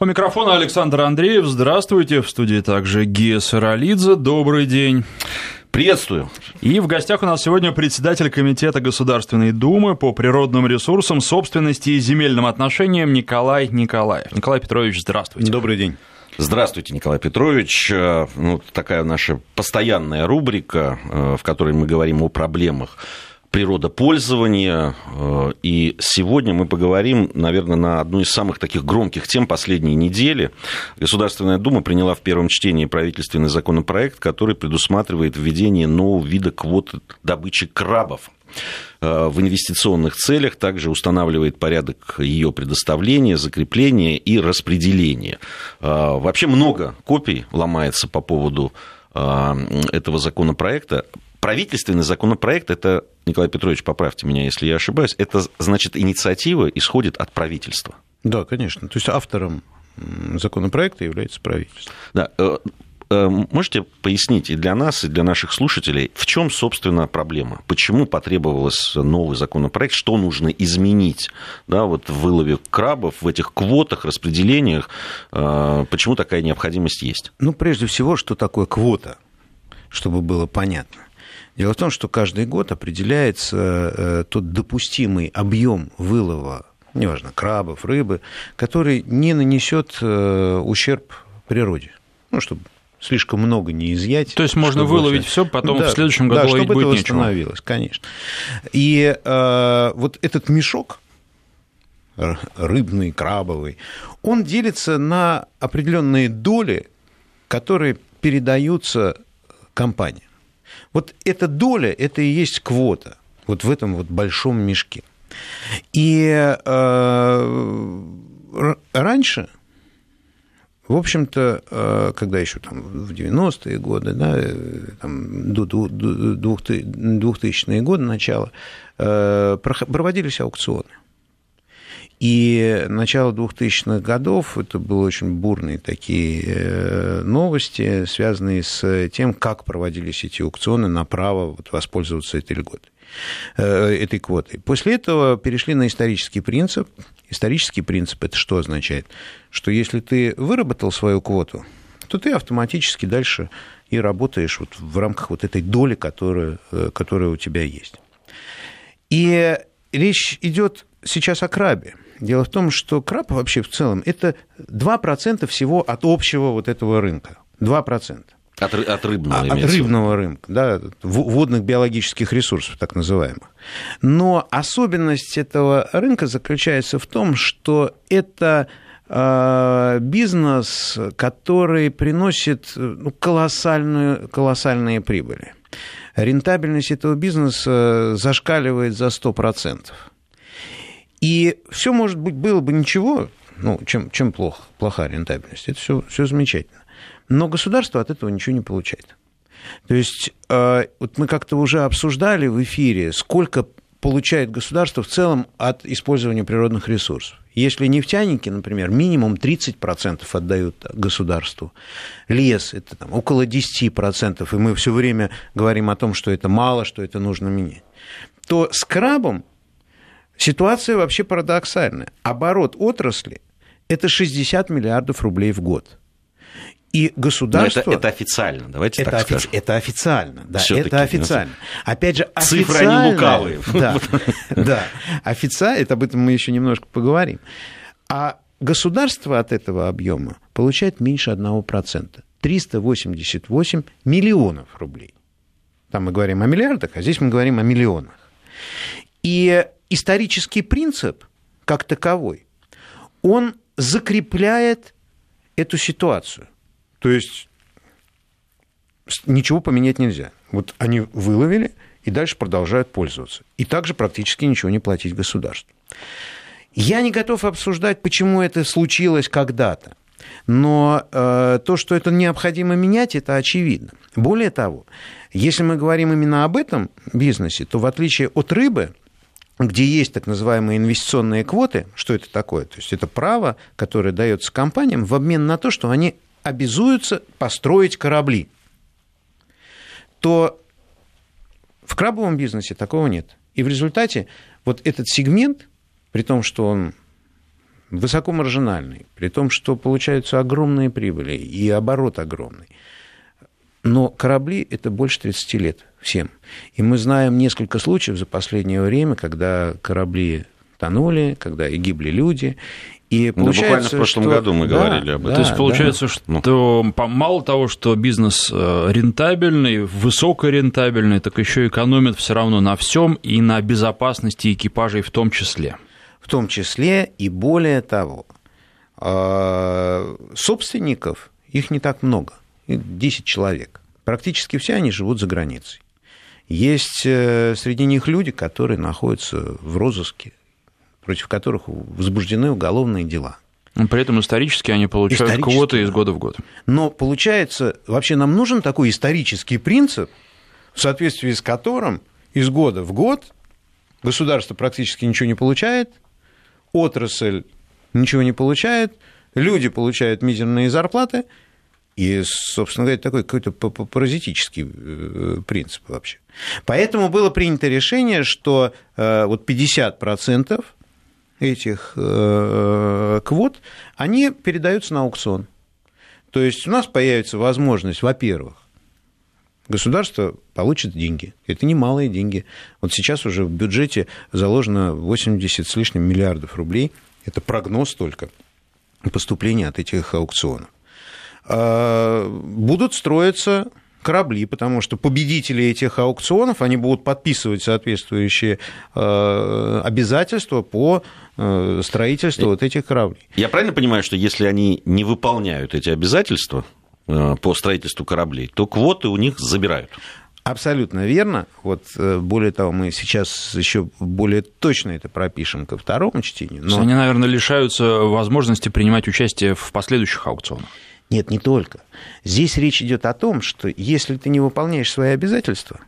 У микрофона Александр Андреев. Здравствуйте. В студии также Гия Саралидзе. Добрый день. Приветствую. И в гостях у нас сегодня председатель Комитета Государственной Думы по природным ресурсам, собственности и земельным отношениям Николай Николаев. Николай Петрович, здравствуйте. Добрый день. Здравствуйте, Николай Петрович. Ну, такая наша постоянная рубрика, э, в которой мы говорим о проблемах природопользования. Э, и сегодня мы поговорим, наверное, на одну из самых таких громких тем последней недели. Государственная Дума приняла в первом чтении правительственный законопроект, который предусматривает введение нового вида квот добычи крабов э, в инвестиционных целях, также устанавливает порядок ее предоставления, закрепления и распределения. Э, вообще много копий ломается по поводу этого законопроекта правительственный законопроект, это, Николай Петрович, поправьте меня, если я ошибаюсь, это значит инициатива исходит от правительства. Да, конечно. То есть автором законопроекта является правительство. Да. Э, э, можете пояснить и для нас, и для наших слушателей, в чем, собственно, проблема? Почему потребовалось новый законопроект? Что нужно изменить да, вот в вылове крабов, в этих квотах, распределениях? Э, почему такая необходимость есть? Ну, прежде всего, что такое квота, чтобы было понятно. Дело в том, что каждый год определяется э, тот допустимый объем вылова, неважно, крабов, рыбы, который не нанесет э, ущерб природе. Ну, чтобы слишком много не изъять. То есть можно выловить все, потом да, в следующем году да, ловить чтобы будет это нечего. восстановилось, конечно. И э, вот этот мешок рыбный, крабовый, он делится на определенные доли, которые передаются компании. Вот эта доля, это и есть квота вот в этом вот большом мешке. И э, раньше, в общем-то, э, когда еще там в 90-е годы, да, э, там, до 2000-е годы начала, э, проводились аукционы. И начало 2000-х годов, это были очень бурные такие э, новости, связанные с тем, как проводились эти аукционы на право вот, воспользоваться этой льготой э, этой квотой. После этого перешли на исторический принцип. Исторический принцип это что означает? Что если ты выработал свою квоту, то ты автоматически дальше и работаешь вот в рамках вот этой доли, которая, э, которая у тебя есть. И речь идет сейчас о крабе. Дело в том, что краб вообще в целом это 2% всего от общего вот этого рынка. 2%. От, от рыбного, а, От рыбного рынка, да, водных биологических ресурсов, так называемых. Но особенность этого рынка заключается в том, что это э, бизнес, который приносит ну, колоссальную, колоссальные прибыли. Рентабельность этого бизнеса зашкаливает за 100%. И все, может быть, было бы ничего, ну, чем, чем плохо, плохая рентабельность, это все, все замечательно. Но государство от этого ничего не получает. То есть, э, вот мы как-то уже обсуждали в эфире, сколько получает государство в целом от использования природных ресурсов. Если нефтяники, например, минимум 30% отдают государству, лес это там, около 10%, и мы все время говорим о том, что это мало, что это нужно менять, то с крабом Ситуация вообще парадоксальная. Оборот отрасли – это 60 миллиардов рублей в год. И государство... Но это, это официально, давайте это так офи... скажем. Это официально, да, это официально. Опять же, Цифры не лукавые. Да, да, официально, это об этом мы еще немножко поговорим. А государство от этого объема получает меньше 1%. 388 миллионов рублей. Там мы говорим о миллиардах, а здесь мы говорим о миллионах. И исторический принцип как таковой, он закрепляет эту ситуацию. То есть ничего поменять нельзя. Вот они выловили и дальше продолжают пользоваться. И также практически ничего не платить государству. Я не готов обсуждать, почему это случилось когда-то. Но э, то, что это необходимо менять, это очевидно. Более того, если мы говорим именно об этом бизнесе, то в отличие от рыбы, где есть так называемые инвестиционные квоты. Что это такое? То есть это право, которое дается компаниям в обмен на то, что они обязуются построить корабли. То в крабовом бизнесе такого нет. И в результате вот этот сегмент, при том, что он высокомаржинальный, при том, что получаются огромные прибыли и оборот огромный. Но корабли – это больше 30 лет всем. И мы знаем несколько случаев за последнее время, когда корабли тонули, когда и гибли люди. И ну, буквально в прошлом что... году мы да, говорили об этом. Да, То есть получается, да. что ну. мало того, что бизнес э, рентабельный, высокорентабельный, так еще экономит все равно на всем и на безопасности экипажей в том числе. В том числе и более того, э, собственников их не так много, 10 человек. Практически все они живут за границей. Есть э, среди них люди, которые находятся в розыске, против которых возбуждены уголовные дела. При этом исторически они получают квоты из года в год. Но получается, вообще нам нужен такой исторический принцип, в соответствии с которым из года в год государство практически ничего не получает, отрасль ничего не получает, люди получают мизерные зарплаты, и, собственно говоря, такой какой-то паразитический э, принцип вообще. Поэтому было принято решение, что э, вот 50% этих э, квот, они передаются на аукцион. То есть у нас появится возможность, во-первых, государство получит деньги. Это немалые деньги. Вот сейчас уже в бюджете заложено 80 с лишним миллиардов рублей. Это прогноз только поступления от этих аукционов. А, будут строиться корабли, потому что победители этих аукционов, они будут подписывать соответствующие э, обязательства по э, строительству вот этих кораблей. Я правильно понимаю, что если они не выполняют эти обязательства э, по строительству кораблей, то квоты у них забирают? Абсолютно верно. Вот более того, мы сейчас еще более точно это пропишем ко второму чтению. Но... Они, наверное, лишаются возможности принимать участие в последующих аукционах. Нет, не только. Здесь речь идет о том, что если ты не выполняешь свои обязательства,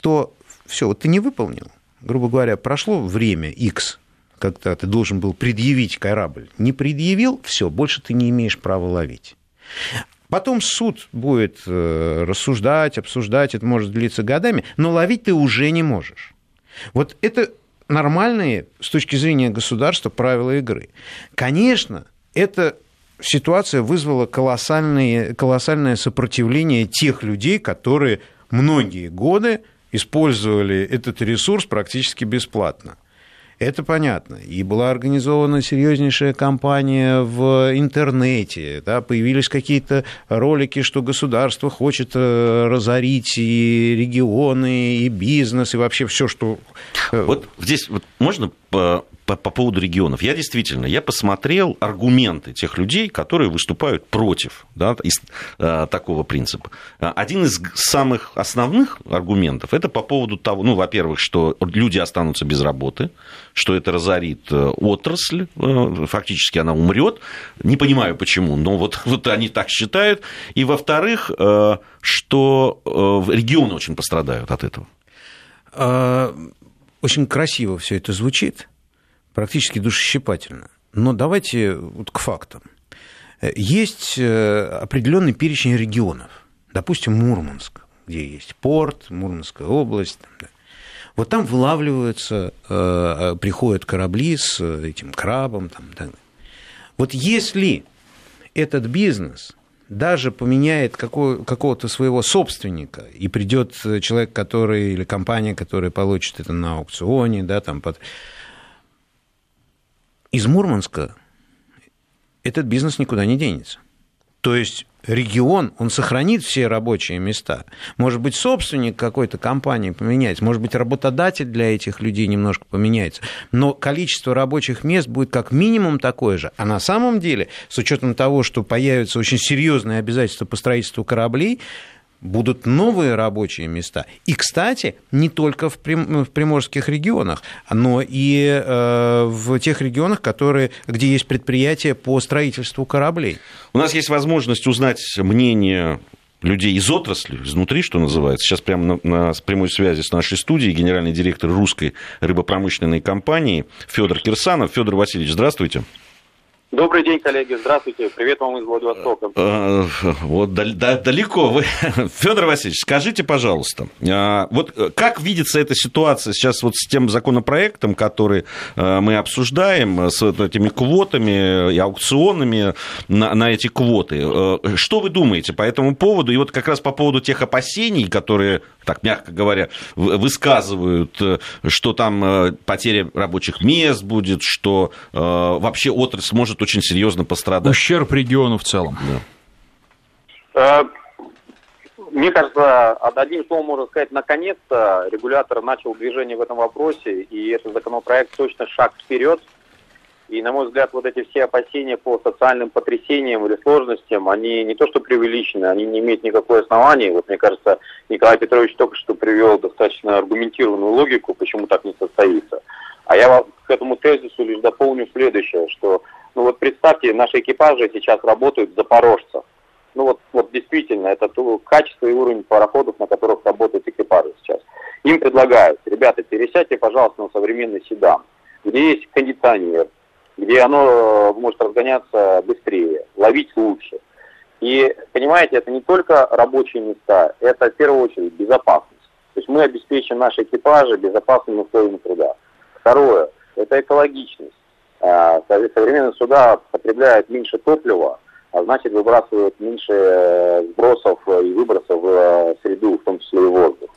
то все, вот ты не выполнил, грубо говоря, прошло время X, когда ты должен был предъявить корабль. Не предъявил, все, больше ты не имеешь права ловить. Потом суд будет э, рассуждать, обсуждать, это может длиться годами, но ловить ты уже не можешь. Вот это нормальные с точки зрения государства правила игры. Конечно, это ситуация вызвала колоссальное, колоссальное сопротивление тех людей, которые многие годы использовали этот ресурс практически бесплатно. Это понятно. И была организована серьезнейшая кампания в интернете. Да, появились какие-то ролики, что государство хочет э, разорить и регионы, и бизнес, и вообще все, что... Э, вот здесь вот можно по, по поводу регионов. Я действительно, я посмотрел аргументы тех людей, которые выступают против да, из, а, такого принципа. Один из самых основных аргументов это по поводу того, ну, во-первых, что люди останутся без работы, что это разорит э, отрасль, э, фактически она умрет. Не понимаю почему, но вот, вот они так считают. И во-вторых, что регионы очень пострадают от этого. А, очень красиво все это звучит практически душещипательно. Но давайте вот к фактам. Есть э, определенный перечень регионов. Допустим, Мурманск, где есть порт, Мурманская область. Вот там вылавливаются, э, приходят корабли с этим крабом. Там. Вот если этот бизнес даже поменяет какого- какого-то своего собственника, и придет человек, который, или компания, которая получит это на аукционе, да, там, под из Мурманска этот бизнес никуда не денется. То есть регион, он сохранит все рабочие места. Может быть, собственник какой-то компании поменяется, может быть, работодатель для этих людей немножко поменяется, но количество рабочих мест будет как минимум такое же. А на самом деле, с учетом того, что появятся очень серьезные обязательства по строительству кораблей, будут новые рабочие места. И, кстати, не только в, прим, в приморских регионах, но и э, в тех регионах, которые, где есть предприятия по строительству кораблей. У нас есть возможность узнать мнение людей из отрасли, изнутри, что называется. Сейчас прямо на, на прямой связи с нашей студией генеральный директор русской рыбопромышленной компании Федор Кирсанов. Федор Васильевич, здравствуйте. Добрый день, коллеги. Здравствуйте. Привет вам из Владивостока. Э, вот далеко вы. Федор Васильевич, скажите, пожалуйста, а, вот э, как видится эта ситуация сейчас вот с тем законопроектом, который э, мы обсуждаем, с этими квотами и аукционами на, на эти квоты? Что вы думаете по этому поводу? И вот как раз по поводу тех опасений, которые, так мягко говоря, высказывают, что там потеря рабочих мест будет, что вообще отрасль может очень серьезно пострадать. Ущерб региону в целом. Да. Э, мне кажется, одним словом можно сказать, наконец-то регулятор начал движение в этом вопросе, и этот законопроект точно шаг вперед. И, на мой взгляд, вот эти все опасения по социальным потрясениям или сложностям, они не то что преувеличены, они не имеют никакой основания. Вот, мне кажется, Николай Петрович только что привел достаточно аргументированную логику, почему так не состоится. А я к этому тезису лишь дополню следующее, что ну вот представьте, наши экипажи сейчас работают в Запорожцах. Ну вот, вот действительно, это то качество и уровень пароходов, на которых работают экипажи сейчас. Им предлагают, ребята, пересядьте, пожалуйста, на современный седан, где есть кондиционер, где оно э, может разгоняться быстрее, ловить лучше. И, понимаете, это не только рабочие места, это в первую очередь безопасность. То есть мы обеспечим наши экипажи безопасными условиями труда. Второе, это экологичность. А, современные суда потребляют меньше топлива, а значит выбрасывают меньше э, сбросов и выбросов в э, среду, в том числе и воздух.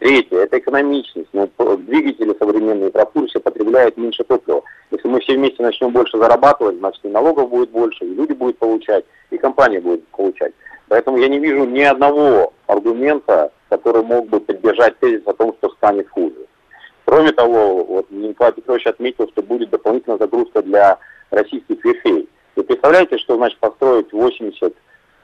Третье – это экономичность. Ну, двигатели современные, пропульсия потребляют меньше топлива. Если мы все вместе начнем больше зарабатывать, значит и налогов будет больше, и люди будут получать, и компания будет получать. Поэтому я не вижу ни одного аргумента, который мог бы поддержать тезис о том, что станет хуже. Кроме того, вот Николай Петрович отметил, что будет дополнительная загрузка для российских верфей. Вы представляете, что значит построить 80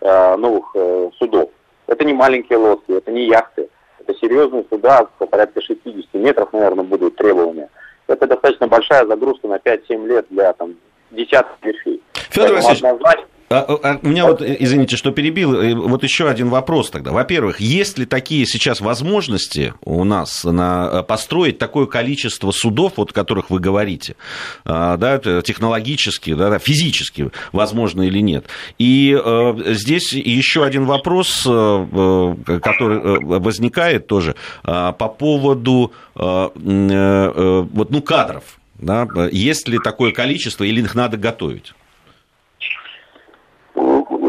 э, новых э, судов? Это не маленькие лодки, это не яхты. Это серьезные суда, по порядка 60 метров, наверное, будут требования. Это достаточно большая загрузка на 5-7 лет для там, десятков верфей. Федор Васильевич, однозначно... А, а, а, у меня вот, э, извините, что перебил, э, вот еще один вопрос тогда. Во-первых, есть ли такие сейчас возможности у нас на, э, построить такое количество судов, вот, о которых вы говорите, да, технологически, да, физически, возможно или нет? И здесь еще один вопрос, который возникает тоже по поводу вот, ну, кадров. Да? Есть ли такое количество или их надо готовить?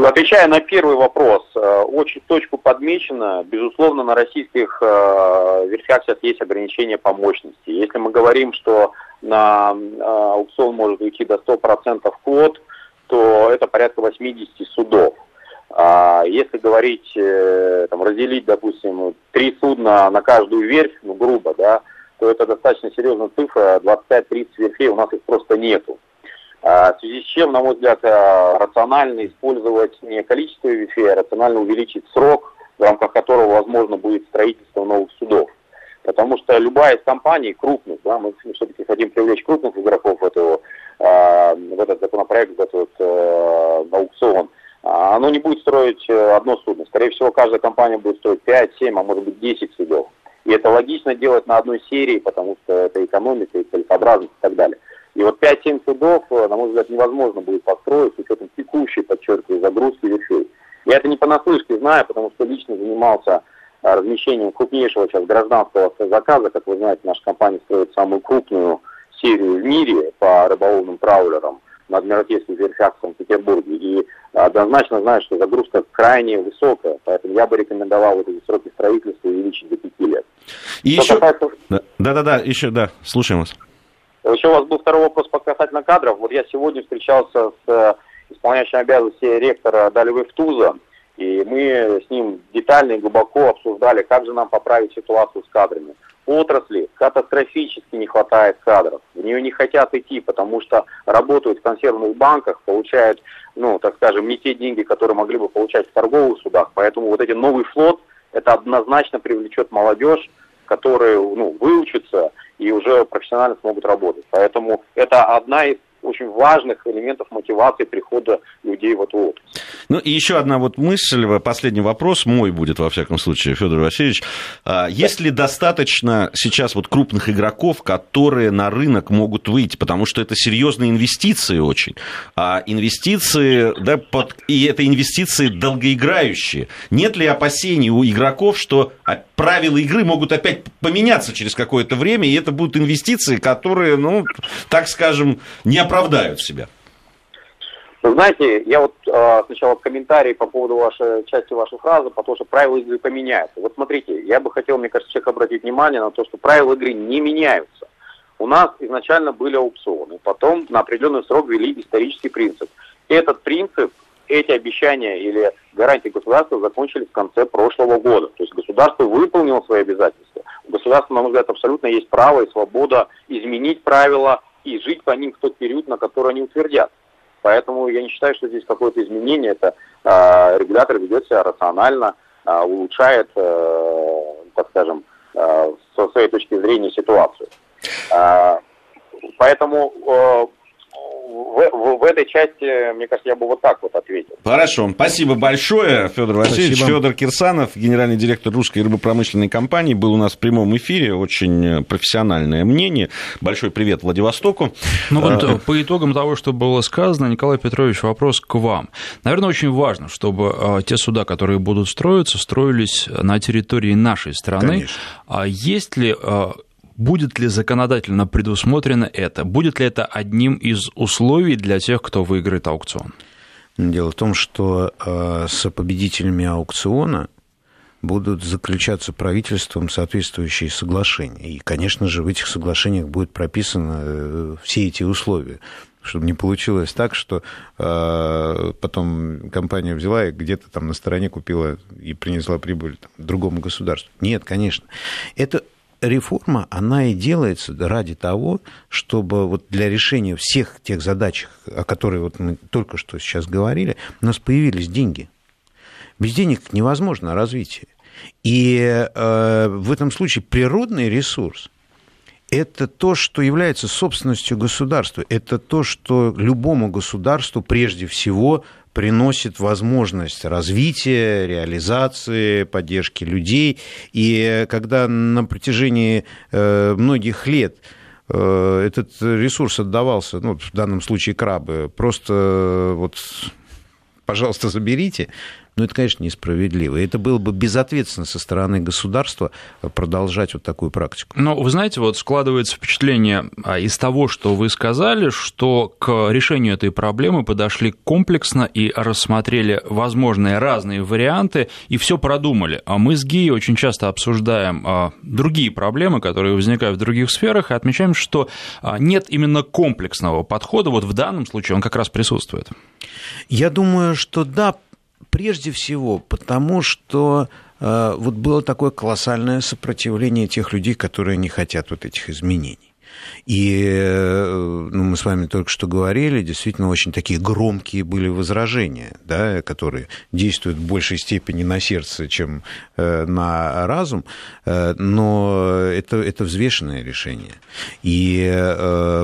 Отвечая на первый вопрос, э, очень точку подмечено. Безусловно, на российских э, верфях сейчас есть ограничения по мощности. Если мы говорим, что на э, аукцион может уйти до 100% квот, то это порядка 80 судов. А если говорить, там, разделить, допустим, три судна на каждую верфь, ну, грубо, да, то это достаточно серьезная цифра, 25-30 верфей у нас их просто нету. А, в связи с чем, на мой взгляд, э, рационально использовать не количество ветвей, а рационально увеличить срок, в рамках которого возможно будет строительство новых судов. Потому что любая из компаний крупных, да, мы все-таки хотим привлечь крупных игроков в, эту, э, в этот законопроект, в этот э, аукцион, а оно не будет строить одно судно. Скорее всего, каждая компания будет строить 5, 7, а может быть 10 судов. И это логично делать на одной серии, потому что это экономика, и целесообразность и так далее. И вот 5-7 судов, э, на мой взгляд, невозможно будет построить с учетом текущей, подчеркиваю, загрузки вещей. Я это не понаслышке знаю, потому что лично занимался э, размещением крупнейшего сейчас гражданского заказа. Как вы знаете, наша компания строит самую крупную серию в мире по рыболовным траулерам на Адмиралтейских верфях в Санкт-Петербурге. И однозначно знаю, что загрузка крайне высокая, поэтому я бы рекомендовал вот эти сроки строительства увеличить до 5 лет. И еще... Да-да-да, еще, да, слушаем вас. Еще у вас был второй вопрос по касательно кадров. Вот я сегодня встречался с э, исполняющим обязанности ректора Далевых Туза, и мы с ним детально и глубоко обсуждали, как же нам поправить ситуацию с кадрами. Отрасли катастрофически не хватает кадров. В нее не хотят идти, потому что работают в консервных банках, получают, ну, так скажем, не те деньги, которые могли бы получать в торговых судах. Поэтому вот эти новый флот, это однозначно привлечет молодежь, которые ну, уже профессионально смогут работать. Поэтому это одна из очень важных элементов мотивации прихода людей в эту отрасль. Ну и еще одна вот мысль, последний вопрос, мой будет, во всяком случае, Федор Васильевич. А, есть ли достаточно сейчас вот крупных игроков, которые на рынок могут выйти? Потому что это серьезные инвестиции очень. А инвестиции, да, под... и это инвестиции долгоиграющие. Нет ли опасений у игроков, что правила игры могут опять поменяться через какое-то время, и это будут инвестиции, которые, ну, так скажем, не оправдают себя? Знаете, я вот э, сначала в комментарии по поводу вашей части вашей фразы, по тому, что правила игры поменяются. Вот смотрите, я бы хотел, мне кажется, человек обратить внимание на то, что правила игры не меняются. У нас изначально были аукционы, потом на определенный срок ввели исторический принцип. И этот принцип, эти обещания или гарантии государства закончились в конце прошлого года. То есть государство выполнило свои обязательства. У государства, на мой взгляд, абсолютно есть право и свобода изменить правила и жить по ним в тот период, на который они утвердят. Поэтому я не считаю, что здесь какое-то изменение. Это э, регулятор ведет себя рационально, э, улучшает, э, так скажем, э, со своей точки зрения ситуацию. Э, поэтому в, в, в этой части, мне кажется, я бы вот так вот ответил. Хорошо, спасибо большое, Федор Васильевич. Спасибо. Федор Кирсанов, генеральный директор русской рыбопромышленной компании, был у нас в прямом эфире. Очень профессиональное мнение. Большой привет Владивостоку. Ну вот а... по итогам того, что было сказано, Николай Петрович, вопрос к вам. Наверное, очень важно, чтобы а, те суда, которые будут строиться, строились на территории нашей страны. Конечно. А есть ли Будет ли законодательно предусмотрено это? Будет ли это одним из условий для тех, кто выиграет аукцион? Дело в том, что э, с победителями аукциона будут заключаться правительством соответствующие соглашения. И, конечно же, в этих соглашениях будет прописаны э, все эти условия чтобы не получилось так, что э, потом компания взяла и где-то там на стороне купила и принесла прибыль там, другому государству. Нет, конечно. Это реформа, она и делается ради того, чтобы вот для решения всех тех задач, о которых вот мы только что сейчас говорили, у нас появились деньги. Без денег невозможно развитие. И э, в этом случае природный ресурс – это то, что является собственностью государства, это то, что любому государству прежде всего приносит возможность развития, реализации, поддержки людей. И когда на протяжении э, многих лет э, этот ресурс отдавался, ну, в данном случае крабы, просто э, вот, пожалуйста, заберите, но это, конечно, несправедливо. И это было бы безответственно со стороны государства продолжать вот такую практику. Но вы знаете, вот складывается впечатление а, из того, что вы сказали, что к решению этой проблемы подошли комплексно и рассмотрели возможные разные варианты и все продумали. А мы с ГИей очень часто обсуждаем а, другие проблемы, которые возникают в других сферах, и отмечаем, что а, нет именно комплексного подхода. Вот в данном случае он как раз присутствует. Я думаю, что да, Прежде всего, потому что э, вот было такое колоссальное сопротивление тех людей, которые не хотят вот этих изменений. И э, ну, мы с вами только что говорили, действительно очень такие громкие были возражения, да, которые действуют в большей степени на сердце, чем э, на разум, э, но это, это взвешенное решение. И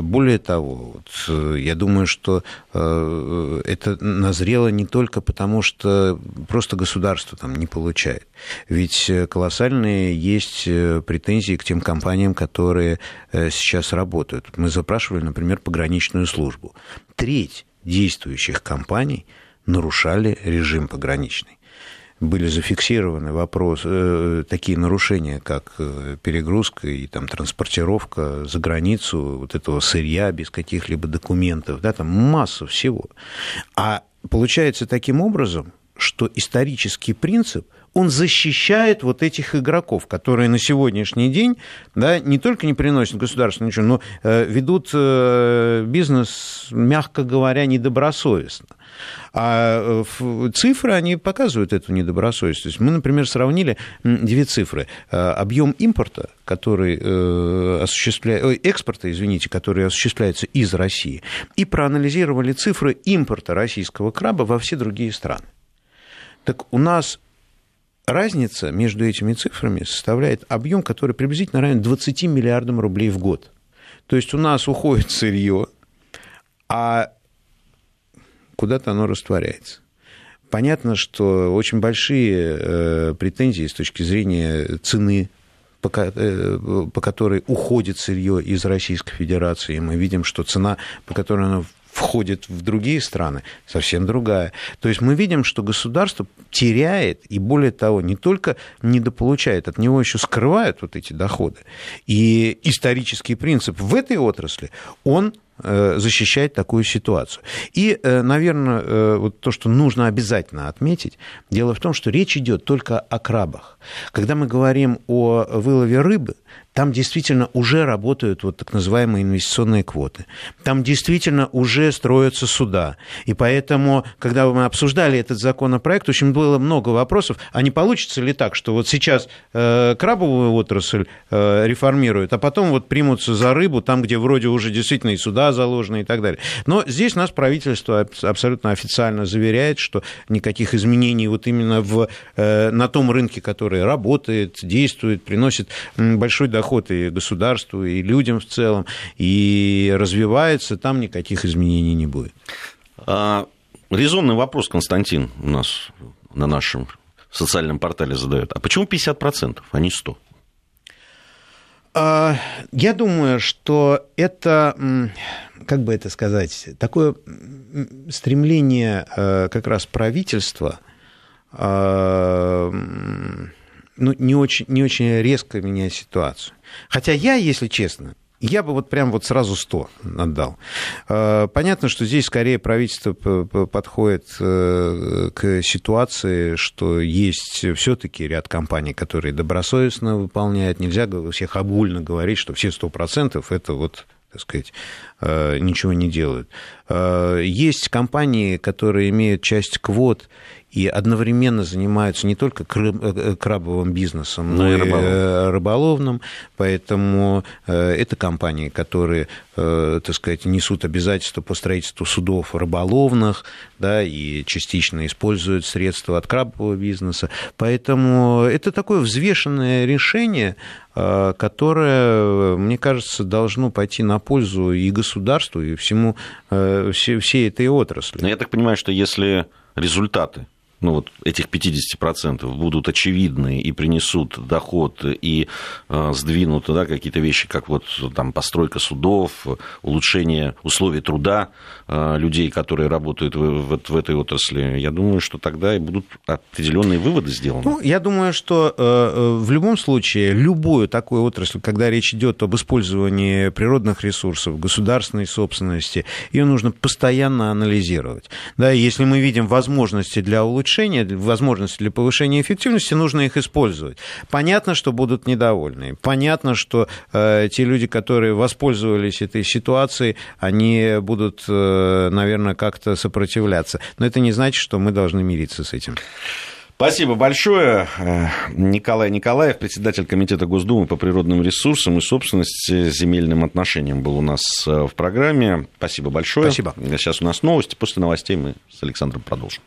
более того, вот, я думаю, что это назрело не только потому, что просто государство там не получает. Ведь колоссальные есть претензии к тем компаниям, которые сейчас работают. Мы запрашивали, например, пограничную службу. Треть действующих компаний нарушали режим пограничный были зафиксированы вопросы, э, такие нарушения, как э, перегрузка и там, транспортировка за границу вот этого сырья без каких-либо документов, да, там масса всего. А получается таким образом, что исторический принцип – он защищает вот этих игроков, которые на сегодняшний день да, не только не приносят государству ничего, но э, ведут э, бизнес, мягко говоря, недобросовестно. А э, цифры, они показывают эту недобросовестность. Мы, например, сравнили две цифры. Объем импорта, который осуществляется, экспорта, извините, который осуществляется из России, и проанализировали цифры импорта российского краба во все другие страны. Так у нас разница между этими цифрами составляет объем, который приблизительно равен 20 миллиардам рублей в год. То есть у нас уходит сырье, а куда-то оно растворяется. понятно, что очень большие претензии с точки зрения цены по, по которой уходит сырье из Российской Федерации. Мы видим, что цена, по которой оно входит в другие страны, совсем другая. То есть мы видим, что государство теряет, и более того, не только недополучает, от него еще скрывают вот эти доходы. И исторический принцип в этой отрасли, он э, защищает такую ситуацию. И, э, наверное, э, вот то, что нужно обязательно отметить, дело в том, что речь идет только о крабах. Когда мы говорим о вылове рыбы, там действительно уже работают вот так называемые инвестиционные квоты. Там действительно уже строятся суда. И поэтому, когда мы обсуждали этот законопроект, очень было много вопросов, а не получится ли так, что вот сейчас э, крабовую отрасль э, реформируют, а потом вот примутся за рыбу там, где вроде уже действительно и суда заложены и так далее. Но здесь нас правительство абсолютно официально заверяет, что никаких изменений вот именно в, э, на том рынке, который работает, действует, приносит большой доход доход и государству, и людям в целом, и развивается, там никаких изменений не будет. А, резонный вопрос, Константин, у нас на нашем социальном портале задает. А почему 50%, а не 100%? А, я думаю, что это, как бы это сказать, такое стремление э, как раз правительства а, ну, не, очень, не очень резко меняет ситуацию. Хотя я, если честно, я бы вот прям вот сразу 100 отдал. Э, понятно, что здесь скорее правительство подходит э, к ситуации, что есть все-таки ряд компаний, которые добросовестно выполняют. Нельзя всех огульно говорить, что все 100% это вот так сказать, э, ничего не делают. Есть компании, которые имеют часть квот и одновременно занимаются не только э, э, крабовым бизнесом, но, но и рыболовным. Э, рыболовным. Поэтому это компании, которые, так сказать, несут обязательства по строительству судов рыболовных, да, и частично используют средства от крабового бизнеса. Поэтому это такое взвешенное решение, которое, мне кажется, должно пойти на пользу и государству, и всему, всей этой отрасли. Но я так понимаю, что если результаты ну, вот этих 50% будут очевидны и принесут доход, и э, сдвинут да, какие-то вещи, как вот там постройка судов, улучшение условий труда э, людей, которые работают в, в, в этой отрасли, я думаю, что тогда и будут определенные выводы сделаны. Ну, я думаю, что э, в любом случае любую такую отрасль, когда речь идет об использовании природных ресурсов, государственной собственности, ее нужно постоянно анализировать. Да, если мы видим возможности для улучшения улучшения, возможности для повышения эффективности, нужно их использовать. Понятно, что будут недовольны. Понятно, что э, те люди, которые воспользовались этой ситуацией, они будут, э, наверное, как-то сопротивляться. Но это не значит, что мы должны мириться с этим. Спасибо большое. Э, Николай Николаев, председатель Комитета Госдумы по природным ресурсам и собственности земельным отношениям был у нас э, в программе. Спасибо большое. Спасибо. Сейчас у нас новости. После новостей мы с Александром продолжим.